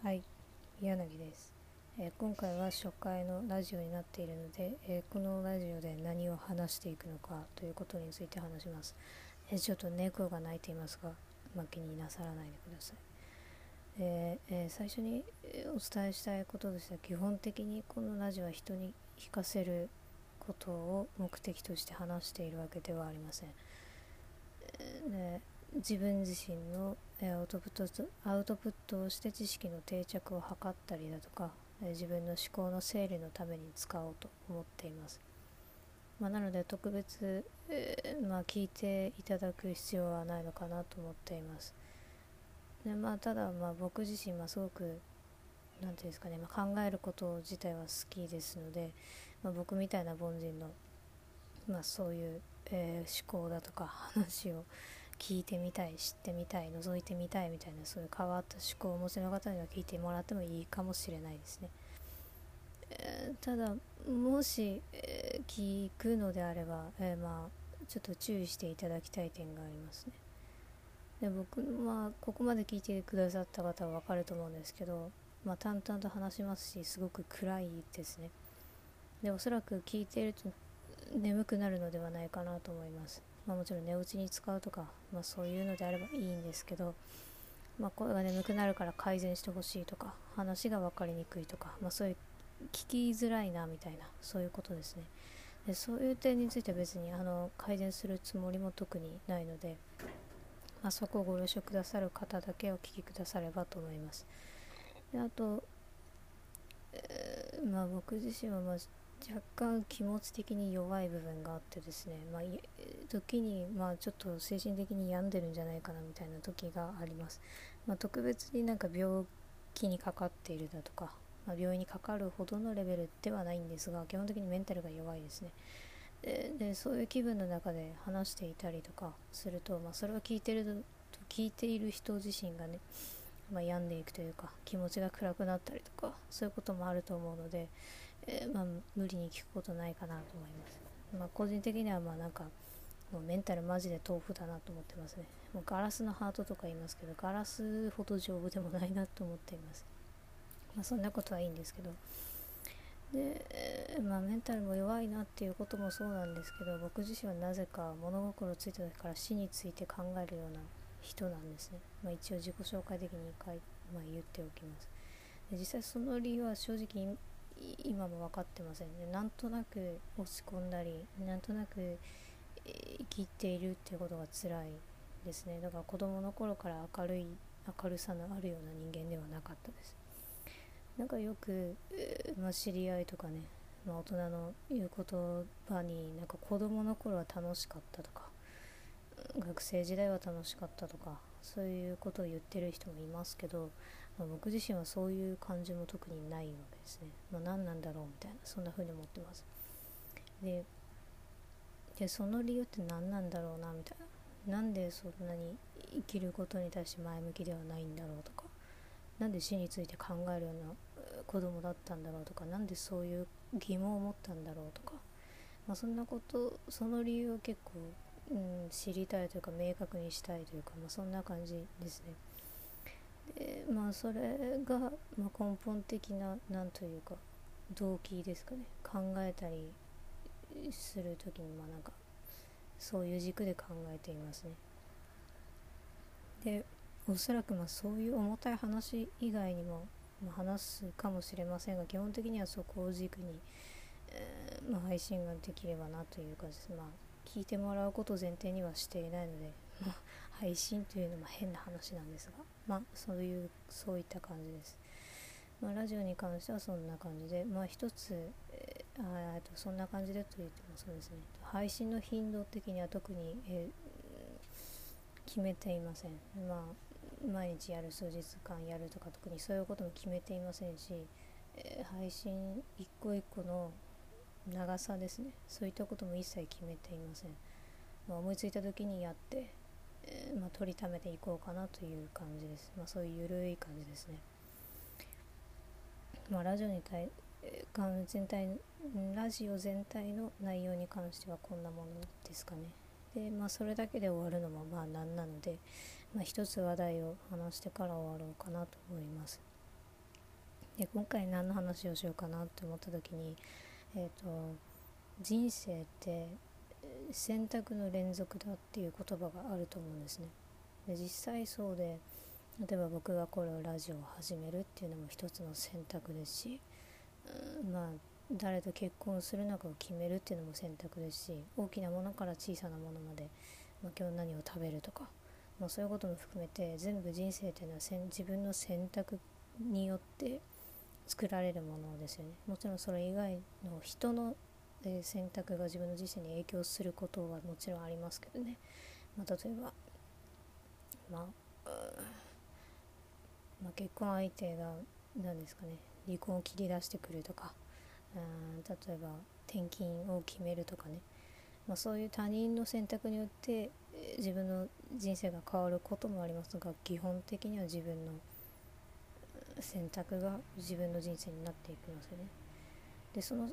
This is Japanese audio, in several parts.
はい、柳です、えー今回は初回のラジオになっているので、えーこのラジオで何を話していくのかということについて話します。えーちょっと猫が鳴いていますが、まあ気になさらないでください。ええー最初にお伝えしたいこととしては基本的にこのラジオは人に聞かせることを目的として話しているわけではありません。えーで自分自身のえアウトプットアウトプットをして知識の定着を図ったりだとかえ自分の思考の整理のために使おうと思っています。まあ、なので特別、まあ、聞いていただく必要はないのかなと思っています。でまあ、ただまあ僕自身はすごくなんていうんですかね、ま、考えること自体は好きですので、まあ、僕みたいな凡人の、まあ、そういう、えー思考だとか話を聞いてみたい知ってみたい覗いてみたいみたいなそういう変わった思考をお持ちの方には聞いてもらってもいいかもしれないですね。えーただもし、えー聞くのであれば、えーまあちょっと注意していただきたい点がありますね。で僕まあここまで聞いてくださった方は分かると思うんですけど、まあ、淡々と話しますしすごく暗いですね。でおそらく聞いていると眠くなるのではないかなと思います。まあ、もちろん寝落ちに使うとか、まあ、そういうのであればいいんですけど、まあ、声が眠くなるから改善してほしいとか話が分かりにくいとか、まあ、そういう聞きづらいなみたいなそういうことですね。でそういう点については別にあの改善するつもりも特にないので、まあ、そこをご了承くださる方だけお聞きくださればと思います。であと、えーまあ僕自身はまあ若干気持ち的に弱い部分があってですね、まあ、時にまあちょっと精神的に病んでるんじゃないかなみたいな時があります、まあ、特別になんか病気にかかっているだとか、まあ、病院にかかるほどのレベルではないんですが基本的にメンタルが弱いですね。でそういう気分の中で話していたりとかすると、まあ、それは聞いてると聞いている人自身がね、ま、病んでいくというか気持ちが暗くなったりとかそういうこともあると思うので、えーまあ、無理に聞くことないかなと思います、まあ、個人的にはまあなんかもうメンタルマジで豆腐だなと思ってますね。もうガラスのハートとか言いますけどガラスほど丈夫でもないなと思っています。まあそんなことはいいんですけど。で、えーまあ、メンタルも弱いなっていうこともそうなんですけど僕自身はなぜか物心ついた時から死について考えるような人なんですね、まあ、一応自己紹介的に書い、まあ、言っておきます。で実際その理由は正直今も分かってませんね。なんとなく落ち込んだりなんとなく生きているっていうことが辛いですね。だから子供の頃から明るい明るさのあるような人間ではなかったです。なんかよく、まあ、知り合いとかね、まあ、大人の言う言葉になんか子供の頃は楽しかったとか学生時代は楽しかったとかそういうことを言ってる人もいますけど、まあ、僕自身はそういう感じも特にないわけですね、まあ、何なんだろうみたいなそんな風に思ってます。でその理由って何なんだろうなみたいな。なんでそんなに生きることに対して前向きではないんだろうとか。なんで死について考えるような子供だったんだろうとか。なんでそういう疑問を持ったんだろうとか、まあ、そんなことその理由を結構、うん、知りたいというか明確にしたいというか、まあ、そんな感じですね。でまあそれが、まあ、根本的ななんというか動機ですかね考えたりする時にまあなんかそういう軸で考えていますね。でおそらくまあそういう重たい話以外にも、ま、話すかもしれませんが基本的にはそこを軸に、えーまあ、配信ができればなというかです、まあ、聞いてもらうことを前提にはしていないので、ま、配信というのも変な話なんですが、まあ、そういうそういった感じです。まあ、ラジオに関してはそんな感じで、まあ、一つ、えーあとそんな感じでと言ってもそうですね。配信の頻度的には特に、えー決めていません。まあ毎日やる数日間やるとか特にそういうことも決めていませんし、えー配信一個一個の長さですね。そういったことも一切決めていません、まあ、思いついた時にやって、まあ、取りためていこうかなという感じです、まあ、そういうゆるい感じですね。まあ、ラジオに対全体ラジオ全体の内容に関してはこんなものですかね。でまあそれだけで終わるのもまあなんなので、まあ、一つ話題を話してから終わろうかなと思います。で今回何の話をしようかなって思った時に、えーと、人生って選択の連続だっていう言葉があると思うんですね。で実際そうで例えば僕がこれをラジオを始めるっていうのも一つの選択ですし、うん、まあ誰と結婚するのかを決めるっていうのも選択ですし大きなものから小さなものまで、まあ、今日何を食べるとか、まあ、そういうことも含めて全部人生っていうのは自分の選択によって作られるものですよねもちろんそれ以外の人の、え選択が自分の人生に影響することはもちろんありますけどね、まあ、例えば、まあ、まあ、結婚相手が何ですかね離婚を切り出してくるとかうん例えば転勤を決めるとかね、まあ、そういう他人の選択によって自分の人生が変わることもあります。が基本的には自分の選択が自分の人生になっていきますよね。でその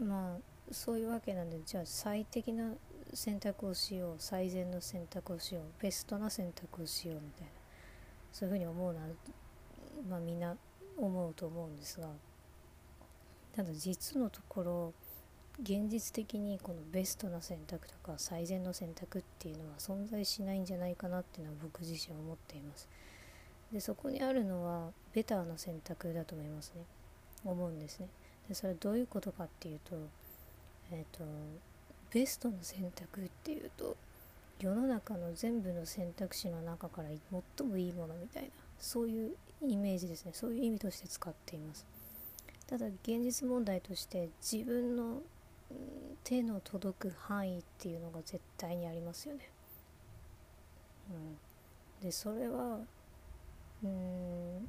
まあそういうわけなんでじゃあ最適な選択をしよう最善の選択をしようベストな選択をしようみたいなそういうふうに思うのはまあみんな思うと思うんですがただ実のところ現実的にこのベストな選択とか最善の選択っていうのは存在しないんじゃないかなっていうのは僕自身思っています。でそこにあるのはベターな選択だと思いますね思うんですねでそれはどういうことかっていうとえっ、ー、とベストの選択っていうと世の中の全部の選択肢の中から最もいいものみたいなそういうイメージですね。そういう意味として使っています。ただ現実問題として自分の手の届く範囲っていうのが絶対にありますよね。うん。でそれはうん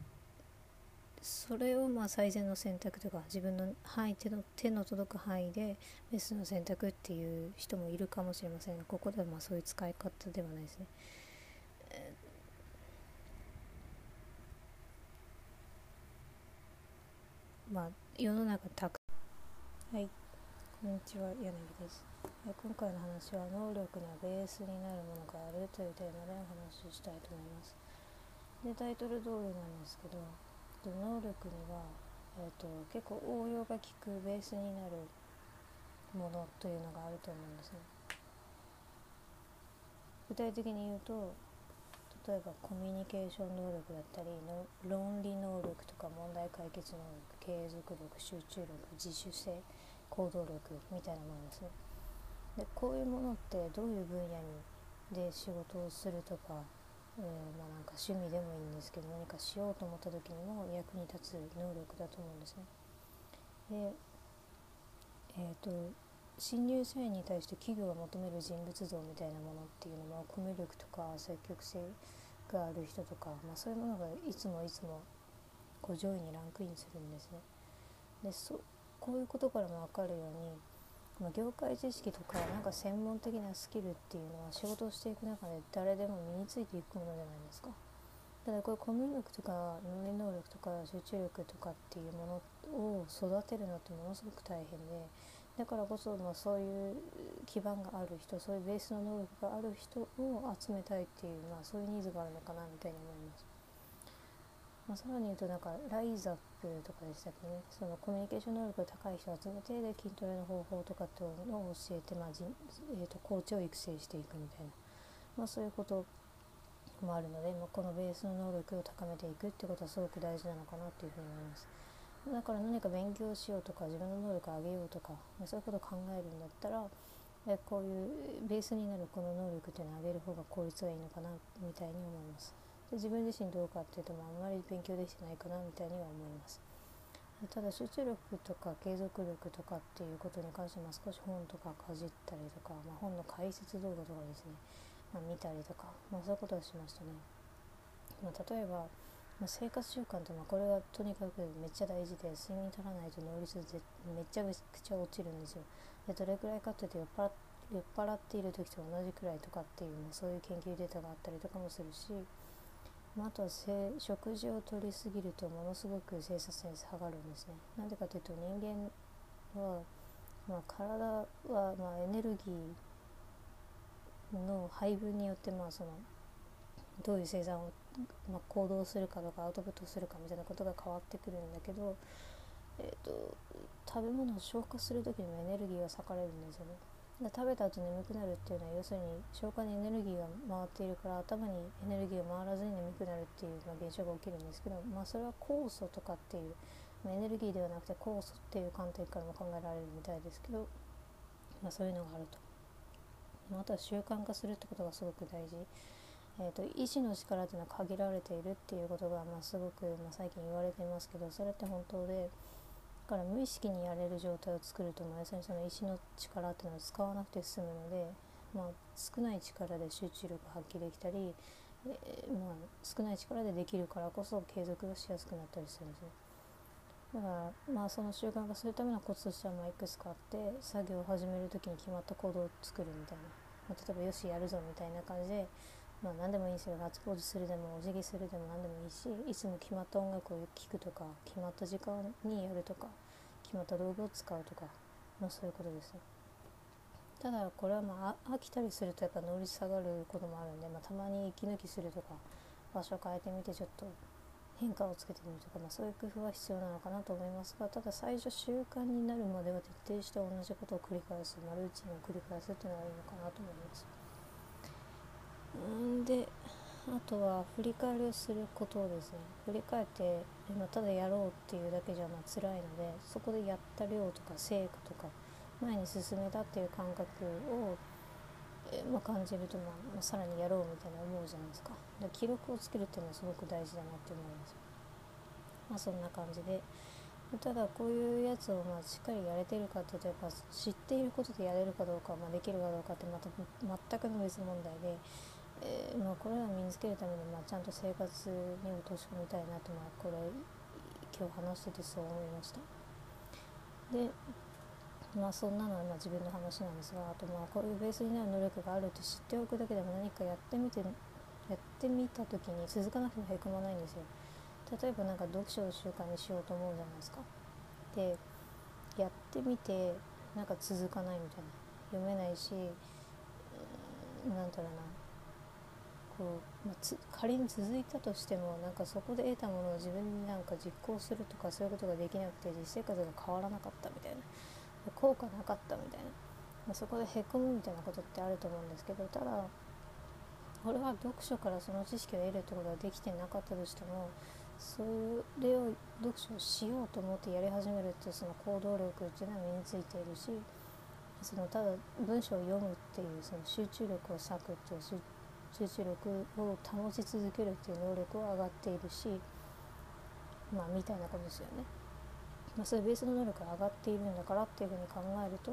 それをまあ最善の選択とか自分の範囲手の手の届く範囲でベストの選択っていう人もいるかもしれませんがここではまあそういう使い方ではないですね。まあ世の中たくはい。こんにちは柳です。今回の話は能力のベースになるものがあるというテーマでお話ししたいと思います。でタイトル通りなんですけど能力には、えーと、結構応用が効くベースになるものというのがあると思うんですね。具体的に言うと例えばコミュニケーション能力だったりの論理能力とか問題解決能力継続力集中力自主性行動力みたいなものですね。でこういうものってどういう分野にで仕事をするとかえー、まあ、なんか趣味でもいいんですけど何かしようと思った時にも役に立つ能力だと思うんですね。でえーと、新入社員に対して企業が求める人物像みたいなものっていうのはコミュ力とか積極性がある人とか、まあ、そういうものがいつもいつもこう上位にランクインするんですね。でそこういうことからも分かるようにまあ、業界知識とかなんか専門的なスキルっていうのは仕事をしていく中で誰でも身についていくものじゃないですか。ただこれコミュ力とか論理能力とか集中力とかっていうものを育てるのってものすごく大変でだからこそまあそういう基盤がある人そういうベースの能力がある人を集めたいっていう、まあ、そういうニーズがあるのかなみたいに思います。まあ、さらに言うとなんかライザップとかでしたっけ？ねそのコミュニケーション能力が高い人を集めてで筋トレの方法とかっていうのを教えて、まあじえーと、コーチを育成していくみたいな、まあ、そういうこともあるので、まあ、このベースの能力を高めていくってことはすごく大事なのかなというふうに思います。だから何か勉強しようとか自分の能力を上げようとか、ま、そういうことを考えるんだったらえこういうベースになるこの能力っていうのを上げる方が効率がいいのかなみたいに思います。で自分自身どうかっていうと、まあ、あんまり勉強できてないかなみたいには思います。ただ集中力とか継続力とかっていうことに関しては少し本とかかじったりとか、まあ、本の解説動画とかですね、まあ、見たりとか、まあ、そういうことはしましたね、まあ、例えば、ま、生活習慣ってまこれはとにかくめっちゃ大事で睡眠取らないと能率めちゃくちゃ落ちるんですよ。でどれくらいかっていうと酔っ払酔っ払っている時と同じくらいとかっていう、まあ、そういう研究データがあったりとかもするしあとは食事を取りすぎるとものすごく生産性下がるんですね。なんでかというと人間は、まあ、体はまあエネルギーの配分によってまあそのどういう生産をまあ、行動するかとかアウトプットするかみたいなことが変わってくるんだけど、えーと、食べ物を消化する時にもエネルギーが割かれるんですよね。食べた後眠くなるっていうのは要するに消化にエネルギーが回っているから頭にエネルギーが回らずに眠くなるっていう、まあ、現象が起きるんですけど、まあ、それは酵素とかっていう、まあ、エネルギーではなくて酵素っていう観点からも考えられるみたいですけど、まあ、そういうのがあると。まあ、とは習慣化するってことがすごく大事。えーと、意志の力っていうのは限られているっていうことが、まあ、すごく、まあ、最近言われていますけどそれって本当でから無意識にやれる状態を作ると要するにその意志の力っていうのは使わなくて済むので、まあ、少ない力で集中力発揮できたり、え、まあ、少ない力でできるからこそ継続がしやすくなったりするんですね。だからまあその習慣化するためのコツとしてはまあいくつかあって作業を始める時に決まった行動を作るみたいな、まあ、例えばよしやるぞみたいな感じでまあ何でもいいんですよガッツポーズするでもお辞儀するでも何でもいいしいつも決まった音楽を聴くとか決まった時間にやるとか決まった道具を使うとか、まあ、そういうことですただこれはまあ飽きたりするとやっぱ乗り下がることもあるんで、まあ、たまに息抜きするとか場所を変えてみてちょっと変化をつけてみるとか、まあ、そういう工夫は必要なのかなと思いますがただ最初習慣になるまでは徹底して同じことを繰り返す、まあ、ルチンを繰り返すっていうのがいいのかなと思います。であとは振り返りをすることですね。振り返って今ただやろうっていうだけじゃまあ辛いのでそこでやった量とか成果とか前に進めたっていう感覚を、えまあ、感じると、まあ、さらにやろうみたいな思うじゃないですか。で記録をつけるっていうのはすごく大事だなって思います。まあそんな感じで。ただこういうやつをまあしっかりやれてるかというとやっぱ知っていることでやれるかどうか、まあ、できるかどうかってまた全くの別問題でえー、まあ、これらを身につけるために、まあ、ちゃんと生活に落とし込みたいなと、まあ、これ今日話しててそう思いました。でまあそんなのはま自分の話なんですがあとまあこういうベースになる能力があるって知っておくだけでも何かやってみてやってみた時に続かなくてもへこまないんですよ。例えば何か読書を習慣にしようと思うじゃないですか。でやってみてなんか続かないみたいな。読めないしなんだろうな。こう、まあ、仮に続いたとしてもなんかそこで得たものを自分になんか実行するとかそういうことができなくて実生活が変わらなかったみたいな効果なかったみたいな、まあ、そこでへこむみたいなことってあると思うんですけどただ俺は読書からその知識を得るってことができてなかったとしてもそれを読書をしようと思ってやり始めるっていうその行動力っていうのは身についているしそのただ文章を読むっていうその集中力を割くっていう集中力を保ち続けるっていう能力は上がっているしまあみたいなことですよね。まあ、そういうベースの能力が上がっているんだからっていうふうに考えると、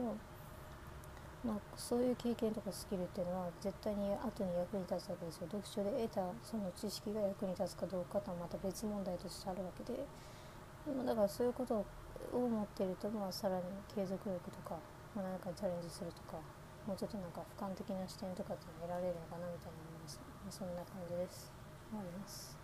まあ、そういう経験とかスキルっていうのは絶対に後に役に立つわけですよ。読書で得たその知識が役に立つかどうかとはまた別問題としてあるわけで、まあ、だからそういうことを持っていると、まあ、さらに継続力とか、まあ、何かにチャレンジするとかもうちょっとなんか俯瞰的な視点とかって得られるのかなみたいな思います、ね、そんな感じです。終わります。